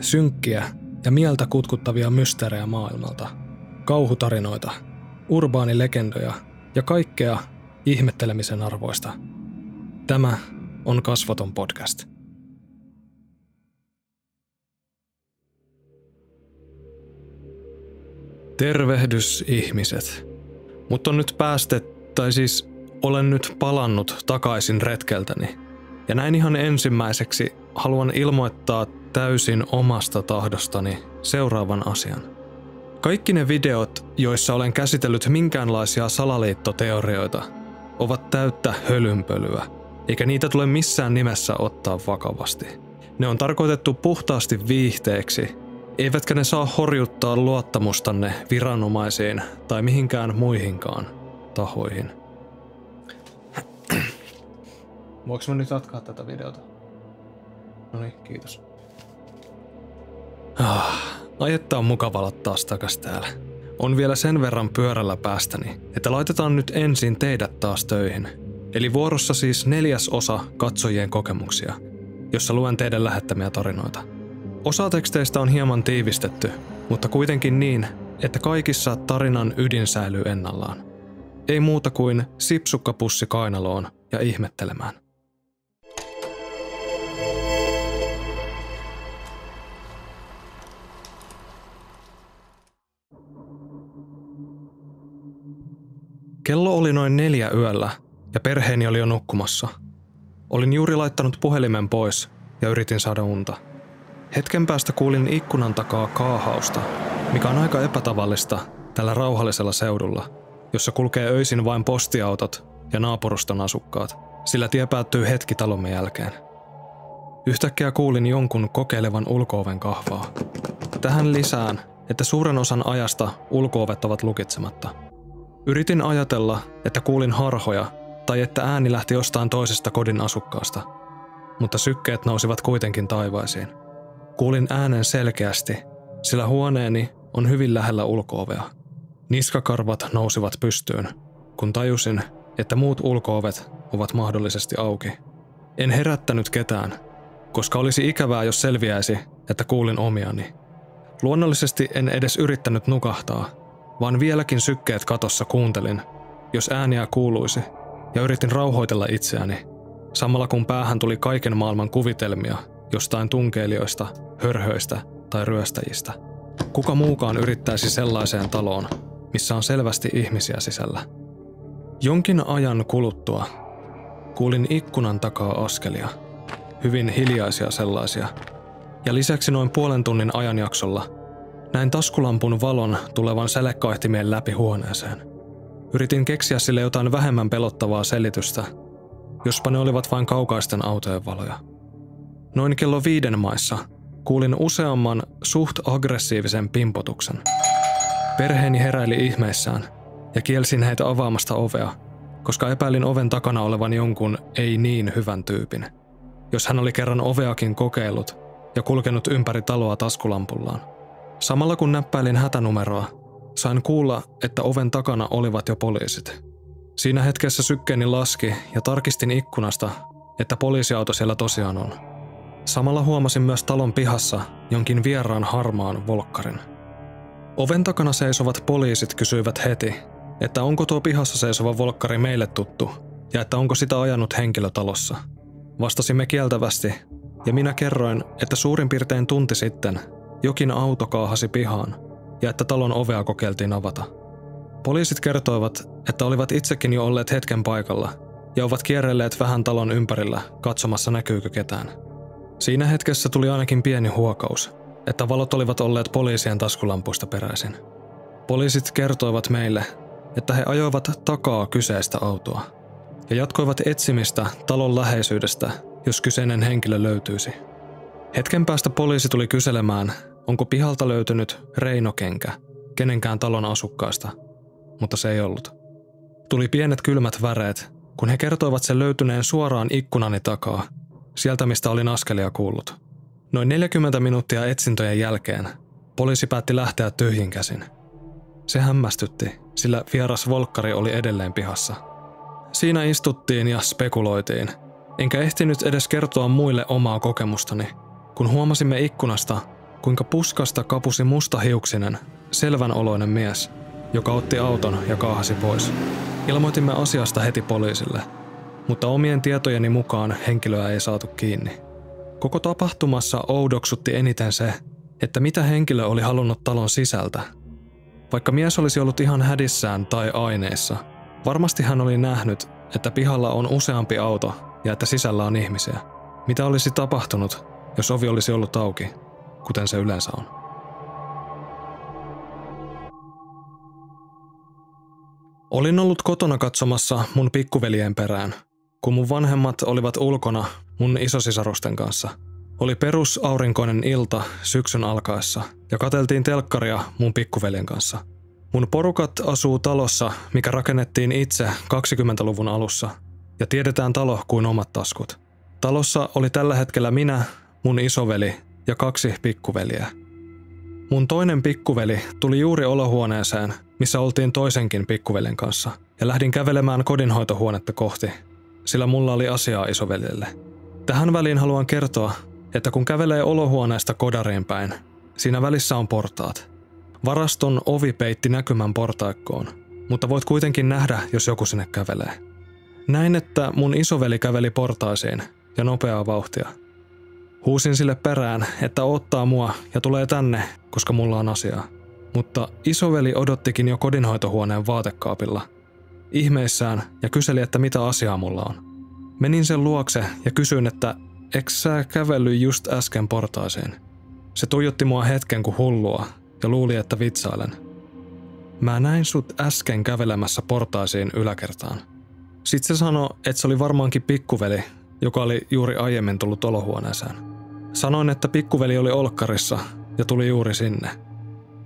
synkkiä ja mieltä kutkuttavia mysteerejä maailmalta, kauhutarinoita, urbaanilegendoja ja kaikkea ihmettelemisen arvoista. Tämä on Kasvaton podcast. Tervehdys ihmiset. Mutta on nyt päästet, tai siis olen nyt palannut takaisin retkeltäni. Ja näin ihan ensimmäiseksi haluan ilmoittaa täysin omasta tahdostani seuraavan asian. Kaikki ne videot, joissa olen käsitellyt minkäänlaisia salaliittoteorioita, ovat täyttä hölynpölyä, eikä niitä tule missään nimessä ottaa vakavasti. Ne on tarkoitettu puhtaasti viihteeksi, eivätkä ne saa horjuttaa luottamustanne viranomaisiin tai mihinkään muihinkaan tahoihin. Voinko mä nyt jatkaa tätä videota? No niin, kiitos. Ah, ajetta on mukava olla taas takas täällä. On vielä sen verran pyörällä päästäni, että laitetaan nyt ensin teidät taas töihin. Eli vuorossa siis neljäs osa katsojien kokemuksia, jossa luen teidän lähettämiä tarinoita. Osa teksteistä on hieman tiivistetty, mutta kuitenkin niin, että kaikissa tarinan ydin säilyy ennallaan. Ei muuta kuin sipsukkapussi kainaloon ja ihmettelemään. Kello oli noin neljä yöllä ja perheeni oli jo nukkumassa. Olin juuri laittanut puhelimen pois ja yritin saada unta. Hetken päästä kuulin ikkunan takaa kaahausta, mikä on aika epätavallista tällä rauhallisella seudulla, jossa kulkee öisin vain postiautot ja naapuruston asukkaat, sillä tie päättyy hetki talomme jälkeen. Yhtäkkiä kuulin jonkun kokeilevan ulkooven kahvaa. Tähän lisään, että suuren osan ajasta ulkoovet ovat lukitsematta – Yritin ajatella, että kuulin harhoja tai että ääni lähti jostain toisesta kodin asukkaasta, mutta sykkeet nousivat kuitenkin taivaisiin. Kuulin äänen selkeästi, sillä huoneeni on hyvin lähellä ulkoovea. Niskakarvat nousivat pystyyn, kun tajusin, että muut ulkoovet ovat mahdollisesti auki. En herättänyt ketään, koska olisi ikävää, jos selviäisi, että kuulin omiani. Luonnollisesti en edes yrittänyt nukahtaa – vaan vieläkin sykkeet katossa kuuntelin, jos ääniä kuuluisi, ja yritin rauhoitella itseäni, samalla kun päähän tuli kaiken maailman kuvitelmia jostain tunkeilijoista, hörhöistä tai ryöstäjistä. Kuka muukaan yrittäisi sellaiseen taloon, missä on selvästi ihmisiä sisällä. Jonkin ajan kuluttua kuulin ikkunan takaa askelia, hyvin hiljaisia sellaisia, ja lisäksi noin puolen tunnin ajanjaksolla – näin taskulampun valon tulevan sälekkaihtimien läpi huoneeseen. Yritin keksiä sille jotain vähemmän pelottavaa selitystä, jospa ne olivat vain kaukaisten autojen valoja. Noin kello viiden maissa kuulin useamman suht aggressiivisen pimpotuksen. Perheeni heräili ihmeissään ja kielsin heitä avaamasta ovea, koska epäilin oven takana olevan jonkun ei niin hyvän tyypin. Jos hän oli kerran oveakin kokeillut ja kulkenut ympäri taloa taskulampullaan. Samalla kun näppäilin hätänumeroa, sain kuulla, että oven takana olivat jo poliisit. Siinä hetkessä sykkeeni laski ja tarkistin ikkunasta, että poliisiauto siellä tosiaan on. Samalla huomasin myös talon pihassa jonkin vieraan harmaan volkkarin. Oven takana seisovat poliisit kysyivät heti, että onko tuo pihassa seisova volkkari meille tuttu ja että onko sitä ajanut henkilö talossa. Vastasimme kieltävästi ja minä kerroin, että suurin piirtein tunti sitten jokin auto kaahasi pihaan ja että talon ovea kokeiltiin avata. Poliisit kertoivat, että olivat itsekin jo olleet hetken paikalla ja ovat kierrelleet vähän talon ympärillä katsomassa näkyykö ketään. Siinä hetkessä tuli ainakin pieni huokaus, että valot olivat olleet poliisien taskulampuista peräisin. Poliisit kertoivat meille, että he ajoivat takaa kyseistä autoa ja jatkoivat etsimistä talon läheisyydestä, jos kyseinen henkilö löytyisi. Hetken päästä poliisi tuli kyselemään, onko pihalta löytynyt reinokenkä kenenkään talon asukkaista, mutta se ei ollut. Tuli pienet kylmät väreet, kun he kertoivat sen löytyneen suoraan ikkunani takaa, sieltä mistä olin askelia kuullut. Noin 40 minuuttia etsintöjen jälkeen poliisi päätti lähteä tyhjin käsin. Se hämmästytti, sillä vieras volkkari oli edelleen pihassa. Siinä istuttiin ja spekuloitiin, enkä ehtinyt edes kertoa muille omaa kokemustani, kun huomasimme ikkunasta, kuinka puskasta kapusi mustahiuksinen, selvän oloinen mies, joka otti auton ja kaahasi pois. Ilmoitimme asiasta heti poliisille, mutta omien tietojeni mukaan henkilöä ei saatu kiinni. Koko tapahtumassa oudoksutti eniten se, että mitä henkilö oli halunnut talon sisältä. Vaikka mies olisi ollut ihan hädissään tai aineissa, varmasti hän oli nähnyt, että pihalla on useampi auto ja että sisällä on ihmisiä. Mitä olisi tapahtunut, jos ovi olisi ollut auki, kuten se yleensä on? Olin ollut kotona katsomassa mun pikkuveljen perään, kun mun vanhemmat olivat ulkona mun isosisarusten kanssa. Oli perus aurinkoinen ilta syksyn alkaessa ja kateltiin telkkaria mun pikkuveljen kanssa. Mun porukat asuu talossa, mikä rakennettiin itse 20-luvun alussa ja tiedetään talo kuin omat taskut. Talossa oli tällä hetkellä minä, mun isoveli ja kaksi pikkuveliä. Mun toinen pikkuveli tuli juuri olohuoneeseen, missä oltiin toisenkin pikkuveljen kanssa, ja lähdin kävelemään kodinhoitohuonetta kohti, sillä mulla oli asiaa isoveljelle. Tähän väliin haluan kertoa, että kun kävelee olohuoneesta kodariin päin, siinä välissä on portaat. Varaston ovi peitti näkymän portaikkoon, mutta voit kuitenkin nähdä, jos joku sinne kävelee. Näin, että mun isoveli käveli portaisiin ja nopeaa vauhtia. Huusin sille perään, että ottaa mua ja tulee tänne, koska mulla on asiaa. Mutta isoveli odottikin jo kodinhoitohuoneen vaatekaapilla. Ihmeissään ja kyseli, että mitä asiaa mulla on. Menin sen luokse ja kysyin, että eks sä kävellyt just äsken portaaseen? Se tuijotti mua hetken kuin hullua ja luuli, että vitsailen. Mä näin sut äsken kävelemässä portaisiin yläkertaan. Sitten se sanoi, että se oli varmaankin pikkuveli, joka oli juuri aiemmin tullut olohuoneeseen. Sanoin, että pikkuveli oli olkkarissa ja tuli juuri sinne.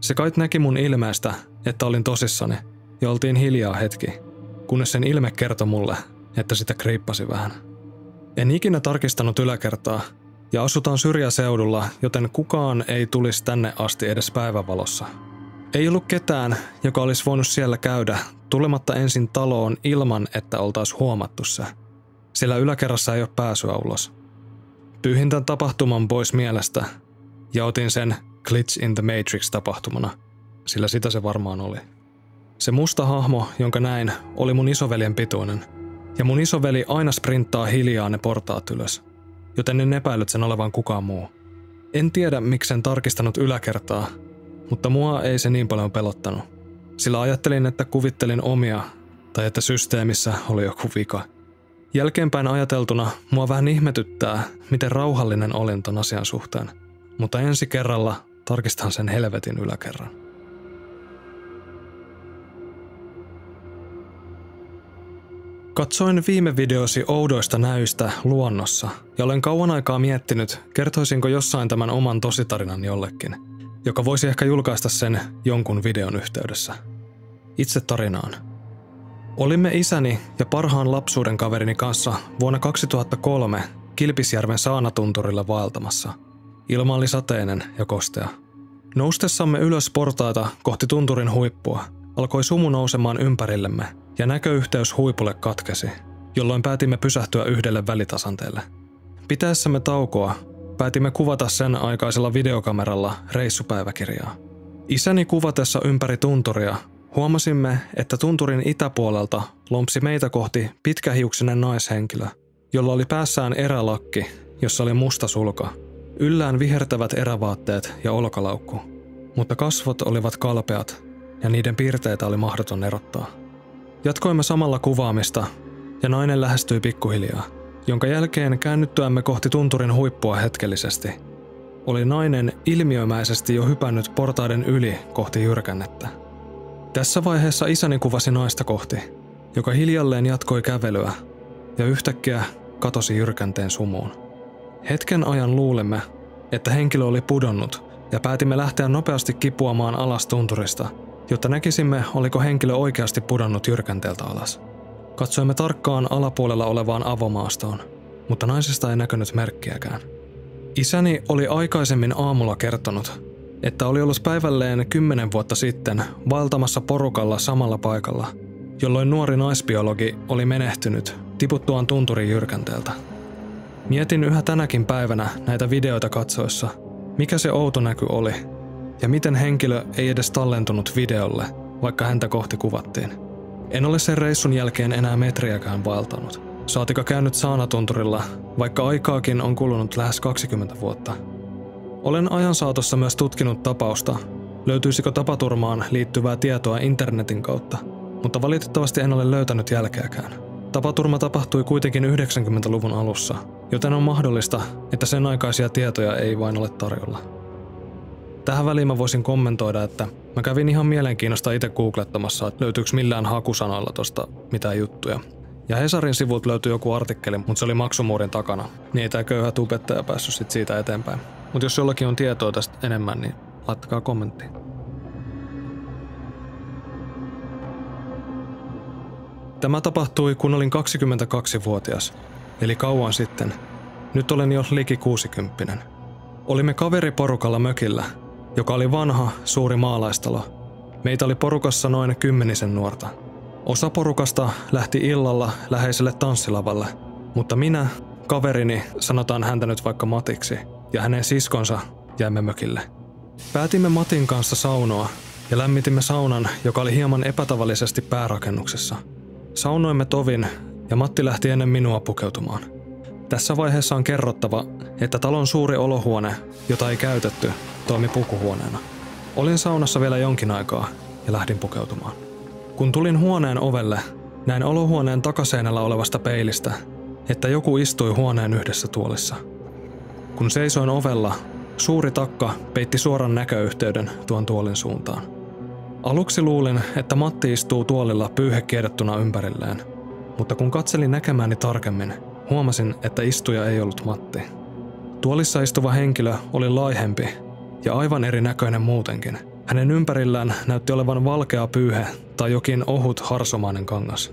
Se kait näki mun ilmeestä, että olin tosissani, ja oltiin hiljaa hetki, kunnes sen ilme kertoi mulle, että sitä kriippasi vähän. En ikinä tarkistanut yläkertaa, ja asutaan syrjäseudulla, joten kukaan ei tulisi tänne asti edes päivävalossa. Ei ollut ketään, joka olisi voinut siellä käydä tulematta ensin taloon ilman, että oltaisiin huomattu se, sillä yläkerrassa ei ole pääsyä ulos. Pyyhin tämän tapahtuman pois mielestä ja otin sen Glitch in the Matrix-tapahtumana, sillä sitä se varmaan oli. Se musta hahmo, jonka näin, oli mun isoveljen pituinen, ja mun isoveli aina sprinttaa hiljaa ne portaat ylös, joten en epäillyt sen olevan kukaan muu. En tiedä, miksi en tarkistanut yläkertaa, mutta mua ei se niin paljon pelottanut, sillä ajattelin, että kuvittelin omia tai että systeemissä oli joku vika. Jälkeenpäin ajateltuna mua vähän ihmetyttää, miten rauhallinen olin ton asian suhteen, mutta ensi kerralla Tarkistan sen helvetin yläkerran. Katsoin viime videosi oudoista näyistä luonnossa ja olen kauan aikaa miettinyt, kertoisinko jossain tämän oman tositarinan jollekin, joka voisi ehkä julkaista sen jonkun videon yhteydessä. Itse tarinaan. Olimme isäni ja parhaan lapsuuden kaverini kanssa vuonna 2003 Kilpisjärven saanatunturilla vaeltamassa – Ilma oli sateinen ja kostea. Noustessamme ylös portaita kohti tunturin huippua, alkoi sumu nousemaan ympärillemme ja näköyhteys huipulle katkesi, jolloin päätimme pysähtyä yhdelle välitasanteelle. Pitäessämme taukoa, päätimme kuvata sen aikaisella videokameralla reissupäiväkirjaa. Isäni kuvatessa ympäri tunturia huomasimme, että tunturin itäpuolelta lompsi meitä kohti pitkähiuksinen naishenkilö, jolla oli päässään erälakki, jossa oli musta sulka Yllään vihertävät erävaatteet ja olkalaukku, mutta kasvot olivat kalpeat ja niiden piirteitä oli mahdoton erottaa. Jatkoimme samalla kuvaamista ja nainen lähestyi pikkuhiljaa, jonka jälkeen käännyttyämme kohti tunturin huippua hetkellisesti. Oli nainen ilmiömäisesti jo hypännyt portaiden yli kohti jyrkännettä. Tässä vaiheessa isäni kuvasi naista kohti, joka hiljalleen jatkoi kävelyä ja yhtäkkiä katosi jyrkänteen sumuun. Hetken ajan luulemme, että henkilö oli pudonnut ja päätimme lähteä nopeasti kipuamaan alas tunturista, jotta näkisimme, oliko henkilö oikeasti pudonnut jyrkänteeltä alas. Katsoimme tarkkaan alapuolella olevaan avomaastoon, mutta naisesta ei näkynyt merkkiäkään. Isäni oli aikaisemmin aamulla kertonut, että oli ollut päivälleen kymmenen vuotta sitten valtamassa porukalla samalla paikalla, jolloin nuori naisbiologi oli menehtynyt tiputtuaan tunturin jyrkänteeltä. Mietin yhä tänäkin päivänä näitä videoita katsoessa, Mikä se outo näky oli? Ja miten henkilö ei edes tallentunut videolle, vaikka häntä kohti kuvattiin? En ole sen reissun jälkeen enää metriäkään vaeltanut. Saatika käynyt saanatunturilla, vaikka aikaakin on kulunut lähes 20 vuotta. Olen ajan saatossa myös tutkinut tapausta, löytyisikö tapaturmaan liittyvää tietoa internetin kautta, mutta valitettavasti en ole löytänyt jälkeäkään. Tapaturma tapahtui kuitenkin 90-luvun alussa, joten on mahdollista, että sen aikaisia tietoja ei vain ole tarjolla. Tähän väliin mä voisin kommentoida, että mä kävin ihan mielenkiinnosta itse googlettamassa, että löytyykö millään hakusanoilla tosta mitään juttuja. Ja Hesarin sivut löytyi joku artikkeli, mutta se oli maksumuurin takana, niin ei tää köyhä tubettaja päässyt sit siitä eteenpäin. Mutta jos jollakin on tietoa tästä enemmän, niin laittakaa kommenttiin. Tämä tapahtui, kun olin 22-vuotias, eli kauan sitten. Nyt olen jo liki 60. Olimme kaveriporukalla mökillä, joka oli vanha, suuri maalaistalo. Meitä oli porukassa noin kymmenisen nuorta. Osa porukasta lähti illalla läheiselle tanssilavalle, mutta minä, kaverini, sanotaan häntä nyt vaikka Matiksi, ja hänen siskonsa jäimme mökille. Päätimme Matin kanssa saunoa ja lämmitimme saunan, joka oli hieman epätavallisesti päärakennuksessa. Saunoimme tovin ja Matti lähti ennen minua pukeutumaan. Tässä vaiheessa on kerrottava, että talon suuri olohuone, jota ei käytetty, toimi pukuhuoneena. Olin saunassa vielä jonkin aikaa ja lähdin pukeutumaan. Kun tulin huoneen ovelle, näin olohuoneen takaseinällä olevasta peilistä, että joku istui huoneen yhdessä tuolissa. Kun seisoin ovella, suuri takka peitti suoran näköyhteyden tuon tuolin suuntaan. Aluksi luulin, että Matti istuu tuolilla pyyhe kiedettuna ympärilleen, mutta kun katselin näkemääni tarkemmin, huomasin, että istuja ei ollut Matti. Tuolissa istuva henkilö oli laihempi ja aivan erinäköinen muutenkin. Hänen ympärillään näytti olevan valkea pyyhe tai jokin ohut harsomainen kangas.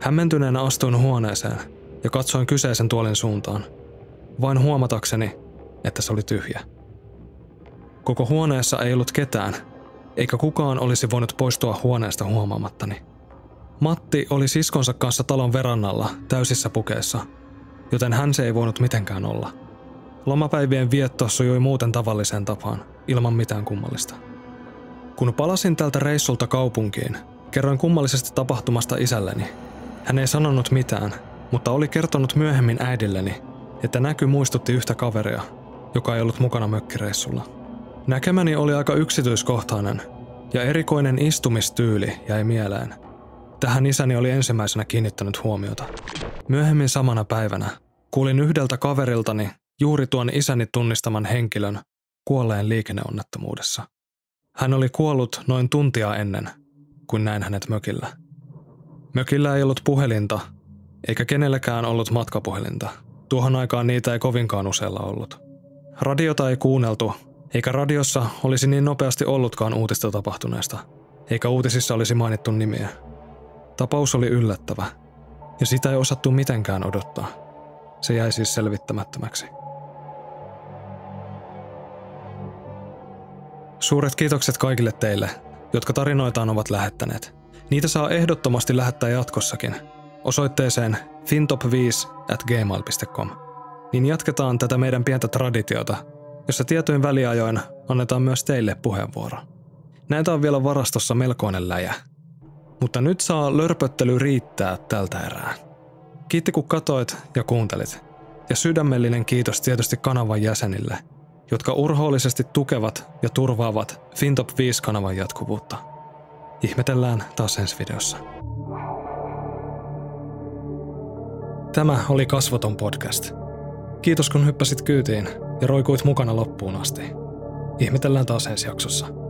Hämmentyneenä astuin huoneeseen ja katsoin kyseisen tuolin suuntaan, vain huomatakseni, että se oli tyhjä. Koko huoneessa ei ollut ketään, eikä kukaan olisi voinut poistua huoneesta huomaamattani. Matti oli siskonsa kanssa talon verannalla täysissä pukeissa, joten hän se ei voinut mitenkään olla. Lomapäivien vietto sujui muuten tavalliseen tapaan, ilman mitään kummallista. Kun palasin tältä reissulta kaupunkiin, kerroin kummallisesta tapahtumasta isälleni. Hän ei sanonut mitään, mutta oli kertonut myöhemmin äidilleni, että näky muistutti yhtä kaveria, joka ei ollut mukana mökkireissulla. Näkemäni oli aika yksityiskohtainen ja erikoinen istumistyyli jäi mieleen. Tähän isäni oli ensimmäisenä kiinnittänyt huomiota. Myöhemmin samana päivänä kuulin yhdeltä kaveriltani juuri tuon isäni tunnistaman henkilön kuolleen liikenneonnettomuudessa. Hän oli kuollut noin tuntia ennen, kuin näin hänet mökillä. Mökillä ei ollut puhelinta, eikä kenelläkään ollut matkapuhelinta. Tuohon aikaan niitä ei kovinkaan usealla ollut. Radiota ei kuunneltu, eikä radiossa olisi niin nopeasti ollutkaan uutista tapahtuneesta, eikä uutisissa olisi mainittu nimiä. Tapaus oli yllättävä, ja sitä ei osattu mitenkään odottaa. Se jäi siis selvittämättömäksi. Suuret kiitokset kaikille teille, jotka tarinoitaan ovat lähettäneet. Niitä saa ehdottomasti lähettää jatkossakin osoitteeseen fintop5 at gmail.com. Niin jatketaan tätä meidän pientä traditiota, jossa tietojen väliajoin annetaan myös teille puheenvuoro. Näitä on vielä varastossa melkoinen läjä. Mutta nyt saa lörpöttely riittää tältä erää. Kiitti kun katoit ja kuuntelit. Ja sydämellinen kiitos tietysti kanavan jäsenille, jotka urhoollisesti tukevat ja turvaavat Fintop 5-kanavan jatkuvuutta. Ihmetellään taas ensi videossa. Tämä oli Kasvoton podcast. Kiitos kun hyppäsit kyytiin ja roikuit mukana loppuun asti. Ihmetellään taas ensi jaksossa.